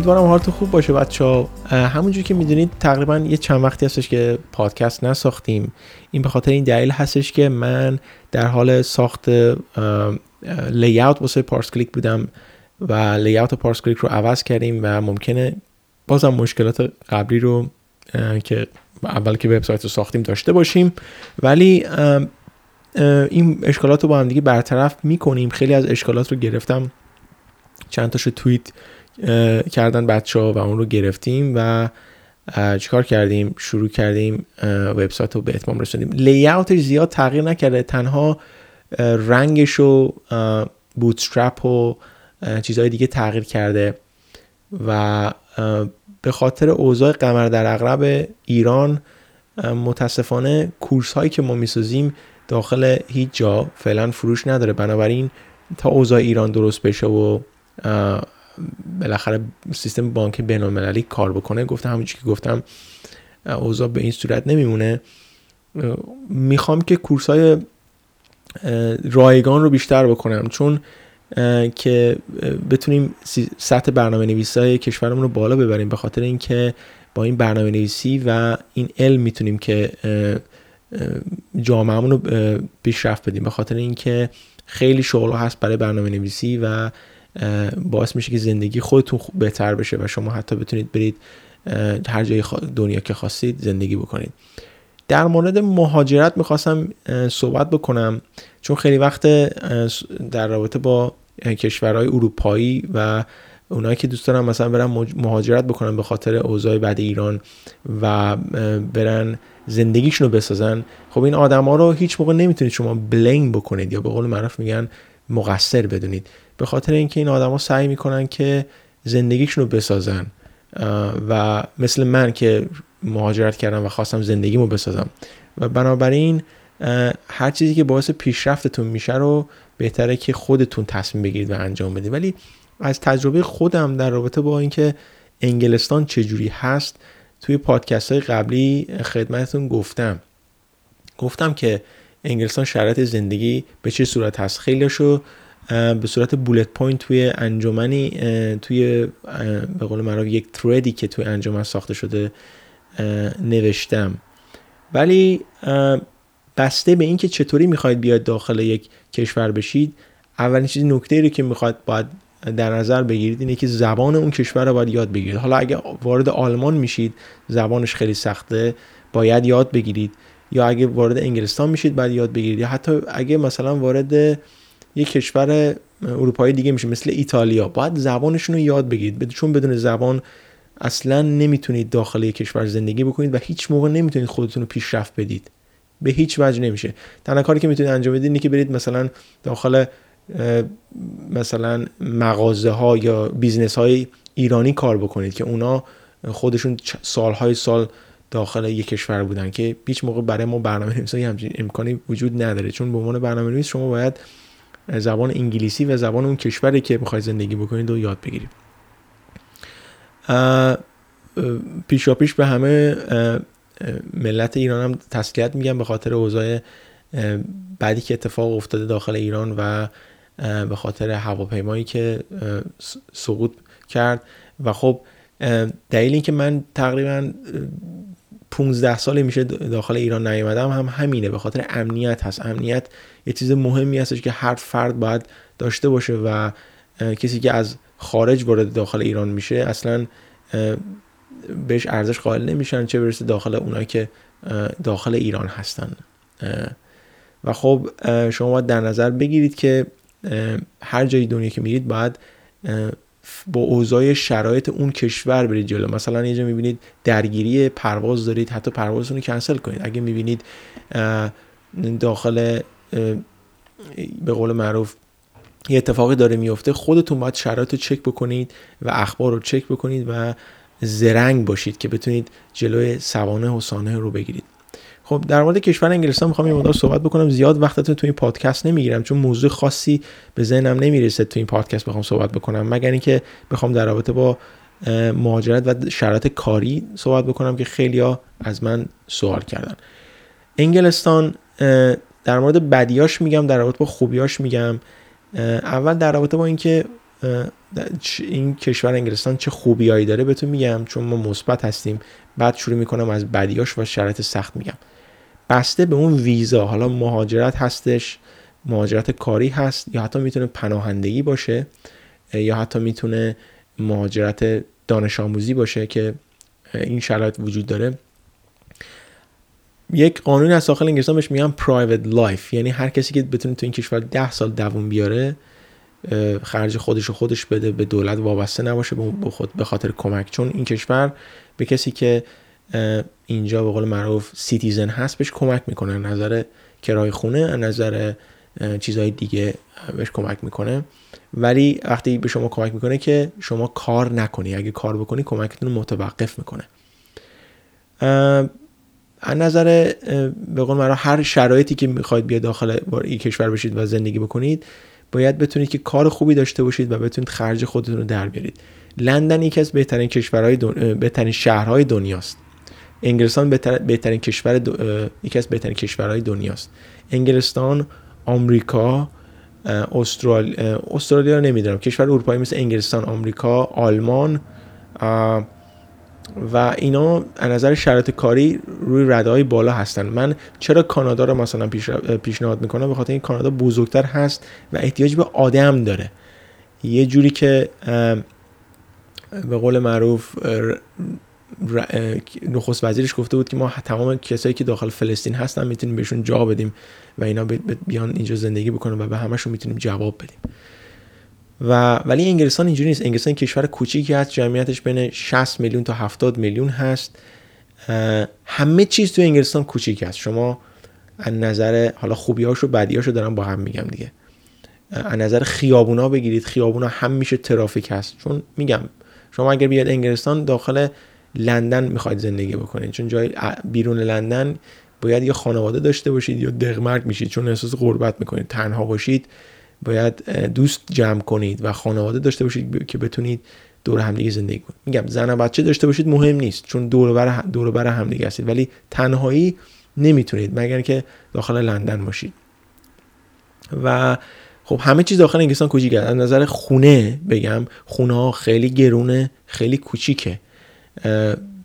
امیدوارم حالتون خوب باشه بچه ها همونجور که می‌دونید تقریبا یه چند وقتی هستش که پادکست نساختیم. این به خاطر این دلیل هستش که من در حال ساخت لیاوت واسه پارس کلیک بودم و لیاوت پارس کلیک رو عوض کردیم و ممکنه بازم مشکلات قبلی رو که اول که وبسایت رو ساختیم داشته باشیم. ولی این اشکالات رو با هم دیگه برطرف می‌کنیم. خیلی از اشکالات رو گرفتم. چند تاشو توییت کردن بچه ها و اون رو گرفتیم و چیکار کردیم؟ شروع کردیم وبسایت رو به اتمام رسوندیم. لیاوتش زیاد تغییر نکرده. تنها رنگش و بوتسترپ و چیزهای دیگه تغییر کرده و به خاطر اوضاع قمر در اغرب ایران متاسفانه کورس هایی که ما می‌سازیم داخل هیچ جا فعلا فروش نداره. بنابراین تا اوضاع ایران درست بشه و بالاخره سیستم بانک بین کار بکنه. گفتم همونجوری که گفتم اوضاع به این صورت نمیمونه. می‌خوام که کورس های رایگان رو بیشتر بکنم. چون که بتونیم سطح برنامه نویسی های کشورمون رو بالا ببریم. به خاطر اینکه با این برنامه نویسی و این علم می‌تونیم که جامعهمون رو پیشرفت بدیم. به خاطر اینکه خیلی شغل هست برای برنامه نویسی و باعث میشه که زندگی خودتون بهتر بشه و شما حتی بتونید برید هر جای دنیا که خواستید زندگی بکنید. در مورد مهاجرت می‌خواستم صحبت بکنم چون خیلی وقت در رابطه با کشورهای اروپایی و اونایی که دوست دارن مثلا برن مهاجرت بکنن به خاطر اوضاع بعد ایران و برن زندگیشون رو بسازن خب این آدما رو هیچ موقع نمی‌تونید شما بلین بکنید یا به قول معروف میگن مقصر بدونید. به خاطر اینکه این آدما سعی می‌کنن که زندگیشون رو بسازن و مثل من که مهاجرت کردم و خواستم زندگیمو بسازم. و بنابراین هر چیزی که باعث پیشرفتتون میشه رو بهتره که خودتون تصمیم بگیرید و انجام بدید. ولی از تجربه خودم در رابطه با اینکه انگلستان چجوری هست توی پادکست های قبلی خدمتتون گفتم. گفتم که انگلستان شرایط زندگی به چه صورت هست؟ خیلیشو به صورت bullet point توی انجمنی توی به قول معروف یک thread ی که توی انجمن ساخته شده نوشتم. ولی بسته به اینکه چطوری می‌خواید بیاید داخل یک کشور بشید اولین چیزی نکته رو که می‌خواد باید در نظر بگیرید اینه که زبان اون کشور رو باید یاد بگیرید. حالا اگه وارد آلمان میشید زبانش خیلی سخته باید یاد بگیرید. یا اگه وارد انگلستان میشید باید یاد بگیرید. یا حتی اگه مثلا وارد یک کشور اروپایی دیگه میشه مثل ایتالیا. باید زبانشون رو یاد بگیرید. چون بدون زبان اصلا نمی‌تونید داخل یک کشور زندگی بکنید و هیچ موقع نمی‌تونید خودتون رو پیشرفت بدید. به هیچ وجه نمیشه. تنها کاری که می‌تونید انجام بدید اینه که برید مثلا داخل مثلا مغازه ها یا business های ایرانی کار بکنید که اونا خودشون سالهای سال داخل یک کشور بودن که هیچ موقع برای ما برنامه نویسی همچین امکانی وجود نداره. چون به عنوان برنامه نویس شما باید زبان انگلیسی و زبان اون کشوری که می‌خواید زندگی بکنید و یاد بگیرید پیشا پیش به همه ملت ایران هم تسلیت میگم به خاطر اوضاع بعدی که اتفاق افتاده داخل ایران و به خاطر هواپیمایی که سقوط کرد. و خب دلیل اینکه من تقریبا 15 سال میشه داخل ایران نیومدم. هم همینه. به خاطر امنیت هست. امنیت یه چیز مهمی هستش که هر فرد باید داشته باشه و کسی که از خارج وارد داخل ایران میشه اصلا بهش ارزش قائل نمیشن چه برسه داخل اونایی که داخل ایران هستن. و خب شما باید در نظر بگیرید که هر جایی دنیا که میرید باید با اوضاع شرایط اون کشور برید جلو. مثلا یه جا می‌بینید درگیری پرواز دارید حتی پروازتون رو کنسل کنید. اگه می‌بینید داخل به قول معروف یه اتفاقی داره میفته خودتون باید شرایط رو چک بکنید و اخبار رو چک بکنید و زرنگ باشید که بتونید جلوی سوانه و سانه رو بگیرید. خب در مورد کشور انگلستان می‌خوام یه مقدار صحبت بکنم. زیاد وقتتون تو این پادکست نمی‌گیرم چون موضوع خاصی به ذهنم نمی‌رسه تو این پادکست بخوام صحبت بکنم. مگر اینکه بخوام در رابطه با مهاجرت و شرایط کاری صحبت بکنم که خیلیا از من سوال کردن. انگلستان در مورد بدیاش میگم در رابطه با خوبیاش میگم. اول در رابطه با اینکه این کشور انگلستان چه خوبیایی داره بهتون میگم. چون ما مثبت هستیم. بعد شروع می‌کنم از بدیاش و شرایط سخت میگم. بسته به اون ویزا. حالا مهاجرت هستش مهاجرت کاری هست یا حتی می‌تونه پناهندگی باشه یا حتی می‌تونه مهاجرت دانش آموزی باشه که این شرایط وجود داره. یک قانون از داخل انگلستان بهش میگن private life یعنی هر کسی که بتونه تو این کشور ده سال دووم بیاره خرج خودش و خودش بده به دولت وابسته نباشه به خاطر کمک. چون این کشور به کسی که اینجا به قول معروف citizen هست بهش کمک می‌کنه. نظر کرایه خونه نظر چیزهای دیگه بهش کمک می‌کنه. ولی وقتی به شما کمک می‌کنه که شما کار نکنی اگه کار بکنی کمکتون متوقف می‌کنه. از نظر به قول معروف هر شرایطی که می‌خواید بیا داخل این کشور بشید و زندگی بکنید باید بتونید که کار خوبی داشته باشید و بتونید خرج خودتون رو در بیارید. لندن یکی از بهترین کشورهای بهترین شهرهای دنیاست. انگلستان بهترین کشور یکی از بهترین کشورهای دنیاست. انگلستان آمریکا استرالیا استرالیا رو نمی‌دونم. کشور اروپایی مثل انگلستان آمریکا آلمان و اینا از نظر شرایط کاری روی رده های بالا هستن. من چرا کانادا رو مثلا پیشنهاد می‌کنم؟ به خاطر این کانادا بزرگتر هست و احتیاج به آدم داره. یه جوری که به قول معروف نخست وزیرش گفته بود که ما تمام کسایی که داخل فلسطین هستن می‌تونیم بهشون جا بدیم و اینا بیان اینجا زندگی بکنن و به همشون می‌تونیم جواب بدیم. و ولی انگلستان اینجوری نیست. انگلستان کشور کوچیکی هست. جمعیتش بین 60 میلیون تا 70 میلیون هست. همه چیز تو انگلستان کوچیک هست. شما از نظر حالا خوبیاشو بدیاشو دارم با هم میگم دیگه. از نظر خیابونا بگیرید. خیابونا هم میشه ترافیک هست. چون میگم شما اگر بیاد انگلستان داخل لندن می‌خواید زندگی بکنید. چون جای بیرون لندن باید یه خانواده داشته باشید یا دغمرگ میشید. چون احساس غربت می‌کنید. تنها باشید باید دوست جمع کنید و خانواده داشته باشید که بتونید دور همدیگه زندگی کنید. میگم زن و بچه داشته باشید مهم نیست. چون دور بر دور بر همدیگه هستید. ولی تنهایی نمی‌تونید مگر که داخل لندن باشید. و خب همه چیز داخل انگلستان کوچیکه. از نظر خونه بگم خونه ها خیلی گرونه خیلی کوچیکه.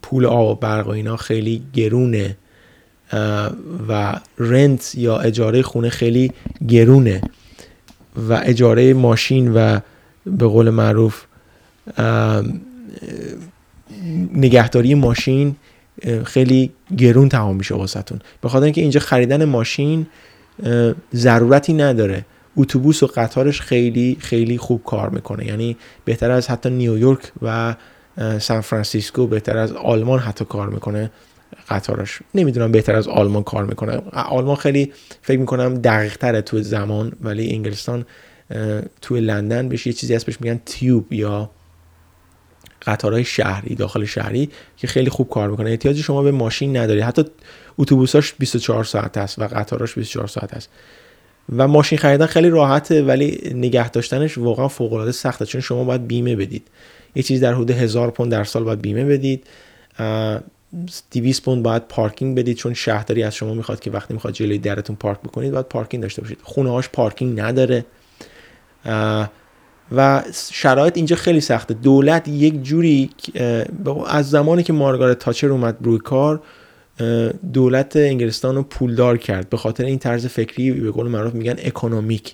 پول آب و برق و اینا خیلی گرونه و رنت یا اجاره خونه خیلی گرونه و اجاره ماشین و به قول معروف نگهداری ماشین خیلی گرون تمام میشه واسهتون. به خاطر اینکه اینجا خریدن ماشین ضرورتی نداره. اتوبوس و قطارش خیلی خیلی خوب کار می‌کنه. یعنی بهتر از حتی نیویورک و سان فرانسیسکو بهتر از آلمان حتی کار می‌کنه قطارش. نمی‌دونم بهتر از آلمان کار می‌کنه. آلمان خیلی فکر می‌کنم دقیق تره تو زمان ولی انگلستان تو لندن بهش یه چیزی هست بهش میگن تیوب یا قطارهای شهری داخل شهری که خیلی خوب کار می‌کنه. احتیاج شما به ماشین نداری. حتی اتوبوساش 24 ساعت است و قطاراش 24 ساعت است. و ماشین خریدن خیلی راحته ولی نگه داشتنش واقعا فوق العاده سخته چون شما باید بیمه بدید. یه چیز در حدود هزار پوند در سال باید بیمه بدید. 200 پوند باید پارکینگ بدید چون شهرداری از شما می‌خواد که وقتی می‌خواد جلوی درتون پارک بکنید باید پارکینگ داشته باشید. خونه هاش پارکینگ نداره. و شرایط اینجا خیلی سخته. دولت یک جوری از زمانی که مارگارت تاچر اومد روی کار دولت انگلستان رو پولدار کرد. به خاطر این طرز فکری به قول معروف میگن economic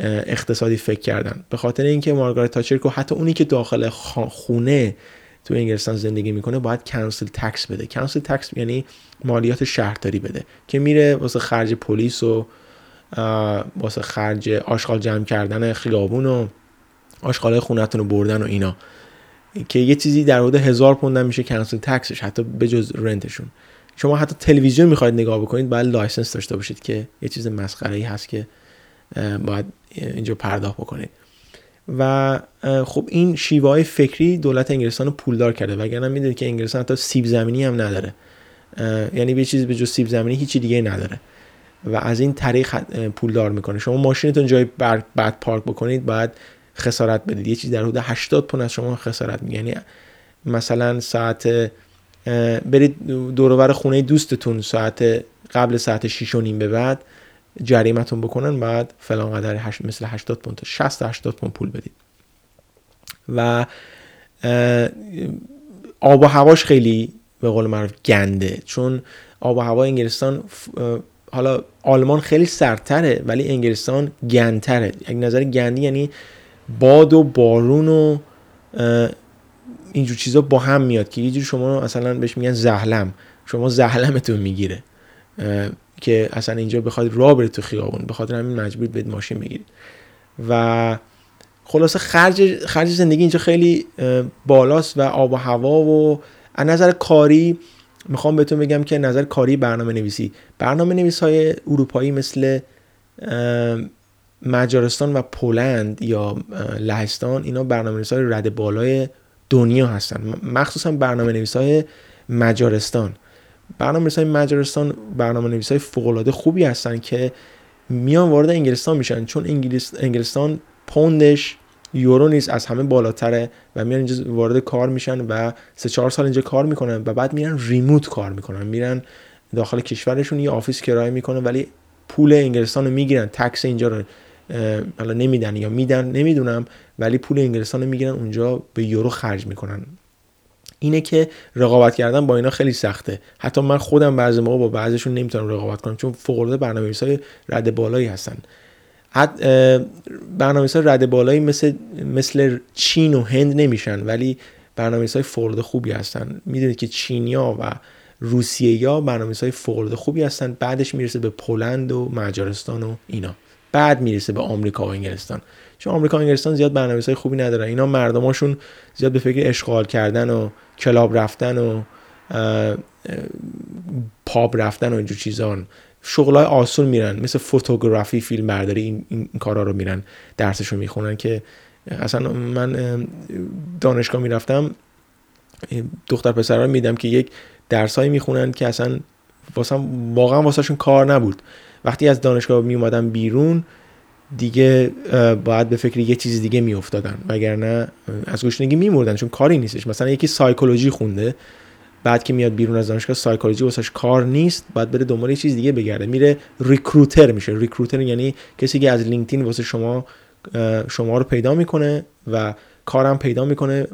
اقتصادی فکر کردن. به خاطر اینکه مارگارت تاچر که حتی اونی که داخل خونه تو انگلستان زندگی می‌کنه باید council tax بده. council tax یعنی مالیات شهرداری بده که میره واسه خرج پلیس و واسه خرج آشغال جمع کردن خیابون و آشغال خونتون رو بردن و اینا. که یه چیزی در حدود هزار پوند میشه council tax ش حتی بجز rent شون شما حتی تلویزیون می‌خواید نگاه بکنید باید license داشته باشید که یه چیز مسخره ای هست که باید اینجا پرداخت بکنید. و خب این شیوه های فکری دولت انگلستان رو پولدار کرده. وگرنه می‌دونید که انگلستان حتی سیب زمینی هم نداره. یعنی به چیزی به جز سیب زمینی هیچی دیگه نداره. و از این طریق پولدار می‌کنه. شما ماشینتون جای بعد پارک بکنید باید خسارت بدید. یه چیز در حدود 80 پوند از شما خسارت میگه یعنی مثلا ساعت برید دورور خونه دوستتون ساعت قبل ساعت 6 و نیم به بعد. جریمتون بکنن بعد فلان قدر هشت مثل 80 پوند 60 80 پوند پول بدید. و آب و هواش خیلی به قول معروف گنده چون آب و هوا انگلستان حالا آلمان خیلی سردتره ولی انگلستان گندتره. یک نظر گندی یعنی باد و بارون و اینجور چیزا با هم میاد که یه شما اصلا بهش میگن زهلم شما زهلمتون می‌گیره. که اصلا اینجا بخواد راه برید تو خیابون بخاطر همین مجبور بید ماشین بگیرید و خلاصه خرج خرج زندگی اینجا خیلی بالاست و آب و هوا و از نظر کاری می‌خوام بهتون بگم که نظر کاری برنامه نویسی برنامه نویس های اروپایی مثل مجارستان و پولند یا لهستان اینا برنامه نویس های رد بالای دنیا هستن. مخصوصا برنامه نویس های مجارستان. برنامه نویس های مجارستان برنامه نویس های فوق خوبی هستن که میان وارد انگلستان میشن. چون انگلیس، انگلستان پوندش یورو نیست از همه بالاتره و میان اینجا وارد کار میشن و سه چهار سال اینجا کار می‌کنن و بعد میرن remote کار می‌کنن. میرن داخل کشورشون یه office کرایه می‌کنن ولی پول انگلستان رو می‌گیرن. tax اینجا رو حالا نمیدن یا میدن نمی‌دونم ولی پول انگلستان رو می‌گیرن. اونجا به یورو خرج می‌کنن. اینه که رقابت کردن با اینا خیلی سخته. حتی من خودم بعضی موقع با بعضیشون نمی‌تونم رقابت کنم چون فوق العاده برنامه‌نویسای رد بالایی هستن. برنامه های رد بالایی مثل مثل چین و هند نمیشن ولی برنامه های فورد خوبی هستن. می‌دونید که چینیا و روسیه یا برنامه های فورد خوبی هستن. بعدش می‌رسه به پولند و مجارستان و اینا. بعد می‌رسه به آمریکا و انگلستان. چون آمریکا و انگلستان زیاد برنامه های خوبی ندارن. اینا مردماشون زیاد به فکر اشغال کردن و کلاب رفتن و پاپ رفتن و اینجور چیزان شغلای آسون میرن. مثل فوتوگرافی فیلم برداری این, این کارا رو میرن درسشو می‌خونن که اصلا من دانشگاه می‌رفتم دختر پسران میدم که یک درسایی می‌خونن که اصلا واسم واقعا واسهشون کار نبود. وقتی از دانشگاه میومدم بیرون دیگه باید به فکر یه چیز دیگه میافتادن. وگرنه از گشنگی میمردن چون کاری نیستش. مثلا یکی سایکولوژی خونده بعد که میاد بیرون از دانشگاه سایکولوژی واسش کار نیست بعد بره دنبال یه چیز دیگه بگرده. میره ریکروتر میشه. ریکروتر یعنی کسی که از لینکدین واسه شما شما رو پیدا می‌کنه و کارم پیدا می‌کنه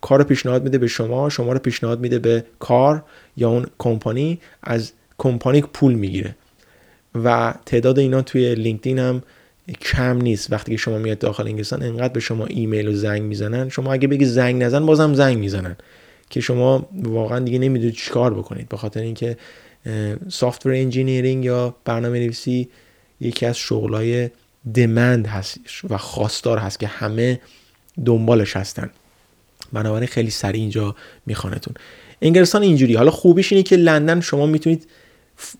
کار پیشنهاد میده به شما شما رو پیشنهاد میده به کار یا اون کمپانی از کمپانی پول می‌گیره. و تعداد اینا توی LinkedIn هم کم نیست. وقتی که شما میاد داخل انگلستان انقدر به شما ایمیل و زنگ می‌زنن. شما اگه بگی زنگ نزن بازم زنگ می‌زنن. که شما واقعا دیگه نمی‌دونید چیکار بکنید. به خاطر اینکه software engineering یا برنامه نویسی یکی از شغلای demand هست و خواستار هست که همه دنبالش هستن. بنابراین خیلی سریع اینجا میخوانتون. انگلستان اینجوری. حالا خوبیش اینه که لندن شما می‌تونید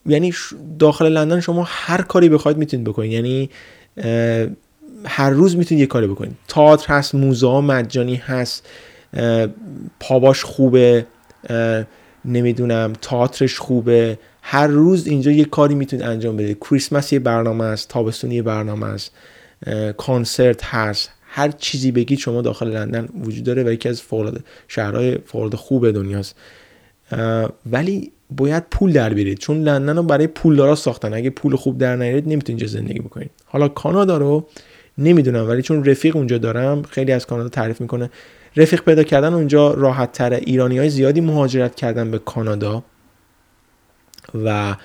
یعنی داخل لندن شما هر کاری بخواید می‌تونید بکنید. یعنی هر روز می‌تونید یه کاری بکنید. تئاتر هست موزه مجانی هست پاباش خوبه نمی‌دونم تئاترش خوبه. هر روز اینجا یه کاری می‌تونید انجام بدید. کریسمس یه برنامه است تابستون یه برنامه است کانسرت هست. هر چیزی بگید شما داخل لندن وجود داره و یکی از فورد شهرهای فورد خوب دنیاست. ولی باید پول در بیارید. چون لندن رو برای پولدارا ساختن. اگه پول خوب در نیارید نمی‌تونید اینجا زندگی بکنید. حالا کانادا رو نمی‌دونم ولی چون رفیق اونجا دارم خیلی از کانادا تعریف می‌کنه. رفیق پیدا کردن اونجا راحت تره ایرانی های زیادی مهاجرت کردن به کانادا. و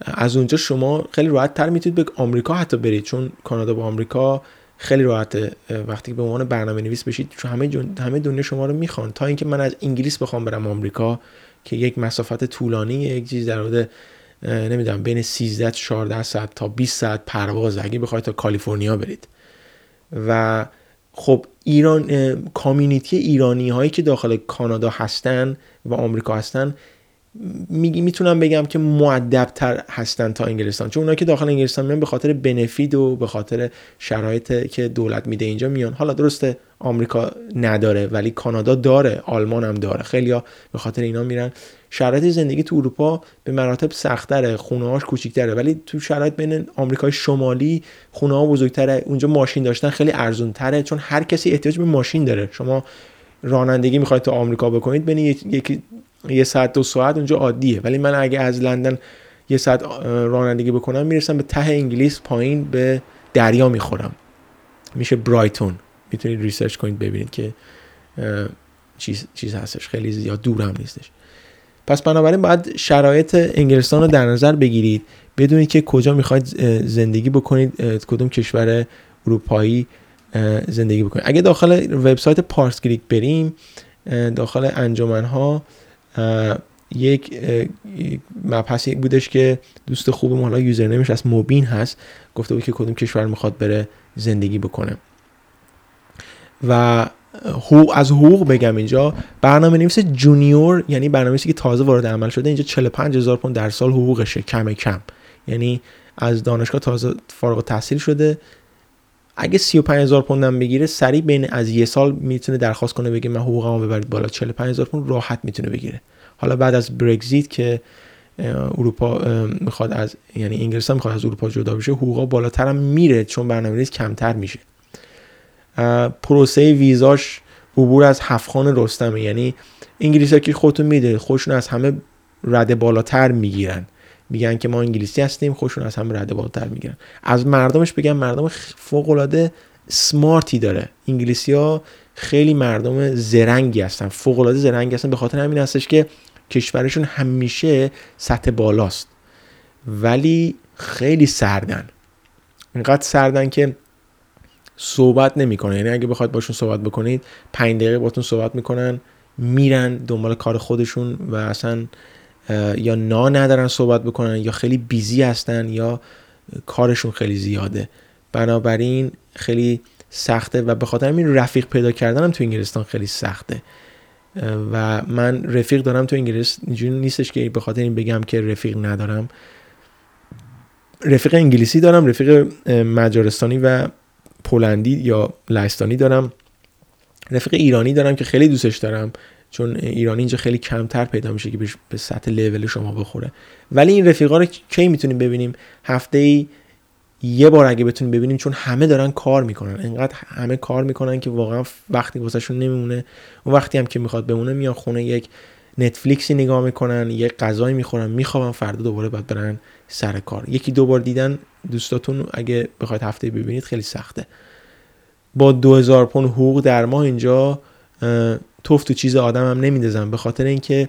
از اونجا شما خیلی راحت تر می‌تونید به آمریکا حتی برید. چون کانادا با آمریکا خیلی راحته. وقتی به عنوان برنامه نویس بشید چون همه, همه دنیا شما رو می‌خوان. تا اینکه من از انگلیس بخوام برم آمریکا که یک مسافت طولانی یک چیز در حدود نمی‌دونم بین 13 14 ساعت تا 20 ساعت پرواز اگه بخواید تا کالیفرنیا برید. و خب ایران کامیونیتی ایرانی هایی که داخل کانادا هستن و آمریکا هستن میگی می‌تونم بگم که معدبتر هستن تا انگلستان. چون اونایی که داخل انگلستان میان به خاطر بنفید و به خاطر شرایط که دولت میده اینجا میان. حالا درسته آمریکا نداره ولی کانادا داره آلمان هم داره. خیلی به خاطر اینا میرن. شرایط زندگی تو اروپا به مراتب سختره خونه هاش کوچیکتره. ولی تو شرایط بین آمریکای شمالی خونه ها بزرگتره. اونجا ماشین داشتن خیلی ارزون تره چون هر کسی احتیاج به ماشین داره. شما رانندگی می‌خواید تو آمریکا بکنید بین یکی یه ساعت دو ساعت اونجا عادیه. ولی من اگه از لندن یه ساعت رانندگی بکنم می‌رسم به ته انگلیس پایین به دریا می‌خورم. میشه برایتون. می‌تونید research کنید ببینید که چیز, چیز هستش. خیلی زیاد دور هم نیستش. پس بنابراین باید شرایط انگلستان رو در نظر بگیرید. بدونید که کجا می‌خواید زندگی بکنید. کدوم کشور اروپایی زندگی بکنید. اگه داخل وبسایت پارس گیک بریم داخل انجمن ها یک مبحثی بودش که دوست خوبم حالا username ش از موبین هست گفته بود که کدوم کشور می‌خواد بره زندگی بکنه. و حقوق از حقوق بگم اینجا برنامه نویس junior یعنی برنامه که تازه وارد عمل شده اینجا 45 هزار پوند در سال حقوقشه کم کم. یعنی از دانشگاه تازه فارغ تحصیل شده اگه 35 هزار پوند هم بگیره سریع بین از یه سال می‌تونه درخواست کنه بگه من حقوقمو ببرید بالا. 45 هزار پوند راحت می‌تونه بگیره. حالا بعد از برگزیت که اروپا می‌خواد از یعنی انگلستان می‌خواد از اروپا جدا بشه حقوقا بالاتر هم میره چون برنامه‌ریزی کمتر میشه. پروسه ویزاش عبور از هفخان رستمه. یعنی انگلیسی که خودتون میده خودشون از همه رده بالاتر می‌گیرن. میگن که ما انگلیسی هستیم خودشون از همه رده بالاتر می‌گیرن از مردمش بگم مردم فوق العاده سمارتی داره. انگلیسی ها خیلی مردم زرنگی هستن فوق العاده زرنگی هستن به خاطر همین هستش که کشورشون همیشه سطح بالاست. ولی خیلی سردن. اینقدر سردن که صحبت نمی‌کنه یعنی اگه بخواید باشون صحبت بکنید پنج دقیقه باتون صحبت می‌کنن میرن دنبال کار خودشون و اصلا یا نا ندارن صحبت بکنن یا خیلی بیزی هستن یا کارشون خیلی زیاده. بنابراین خیلی سخته و به خاطر همین رفیق پیدا کردنم تو انگلستان خیلی سخته. و من رفیق دارم تو انگلیس اینجوری نیستش که به خاطر این بگم که رفیق ندارم. رفیق انگلیسی دارم رفیق مجارستانی و پولندی یا لهستانی دارم. رفیق ایرانی دارم که خیلی دوستش دارم. چون ایرانی اینجا خیلی کمتر پیدا میشه که به سطح لول شما بخوره. ولی این رفیقا رو کی می‌تونیم ببینیم؟ هفته ای یه بار اگه بتونیم ببینیم چون همه دارن کار می‌کنن. انقدر همه کار می‌کنن که واقعا وقتی واسهشون نمیمونه اون وقتی هم که می‌خواد بمونه میان خونه یک نتفلیکسی نگاه می‌کنن یه غذایی می‌خورن میخوابن فردا دوباره باید برن سر کار. یکی دو بار دیدن دوستاتون اگه بخواید هفته ببینید خیلی سخته. با 2000 پوند حقوق در ماه اینجا توف تو چیز آدم هم نمیدزن به خاطر اینکه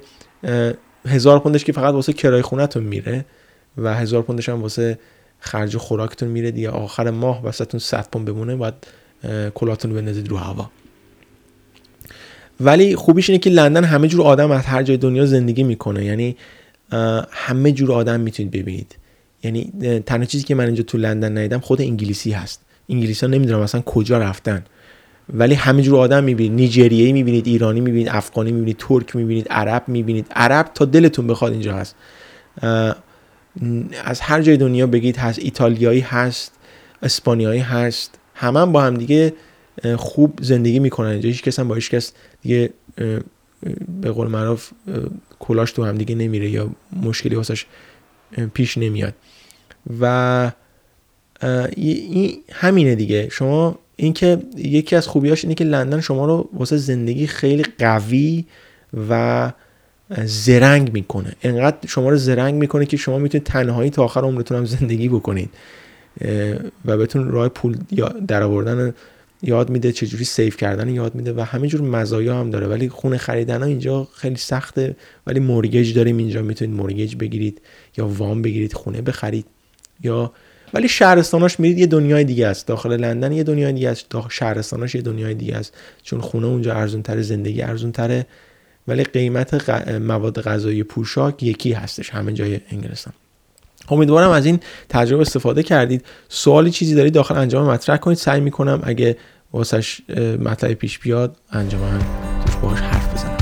هزار پوندش که فقط واسه کرای خونتون میره و هزار پوندش هم واسه خرج خوراکتون میره دیگه. آخر ماه واسهتون 100 پوند بمونه باید کلاتون رو بندازید رو هوا. ولی خوبیش اینه که لندن همه جور آدم از هر جای دنیا زندگی می‌کنه. یعنی همه جور آدم می‌تونید ببینید. یعنی تنها چیزی که من اینجا تو لندن ندیدم خود انگلیسی هست. انگلیسی ها نمی‌دونم اصلا کجا رفتن. ولی همه جور آدم می‌بینید نیجریه‌ای می‌بینید ایرانی می‌بینید افغانی می‌بینید ترک می‌بینید عرب می‌بینید. عرب تا دلتون بخواد اینجا هست. از هر جای دنیا بگید هست. ایتالیایی هست اسپانیایی هست. همه هم با هم دیگه خوب زندگی می‌کنن اینجا. هیچ کس هم با هیچ کس دیگه به قول معروف کلاش تو هم دیگه نمیره یا مشکلی واسش پیش نمیاد. و همینه دیگه. شما اینکه یکی از خوبیاش اینه که لندن شما رو واسه زندگی خیلی قوی و زرنگ می‌کنه. انقدر شما رو زرنگ می‌کنه که شما می‌تونید تنهایی تا آخر عمرتون هم زندگی بکنید. و بهتون راه پول در آوردن یاد میده چجوری سیف کردن یاد میده و همه جور مزایا هم داره. ولی خونه خریدن ها اینجا خیلی سخته ولی مورگیج داریم اینجا می‌تونید مورگیج بگیرید یا وام بگیرید خونه بخرید یا ولی شهرستاناش میرید یه دنیای دیگه است. داخل لندن یه دنیای دیگه است. داخل شهرستاناش یه دنیای دیگه است. چون خونه اونجا ارزون تره زندگی ارزون تره ولی قیمت مواد غذایی پوشاک یکی هستش همه جای انگلستان. امیدوارم از این تجربه استفاده کردید. سوالی چیزی دارید داخل انجام مطرح کنید. سعی می‌کنم اگه واسش مطلب پیش بیاد انجام توش باهاش حرف بزنم.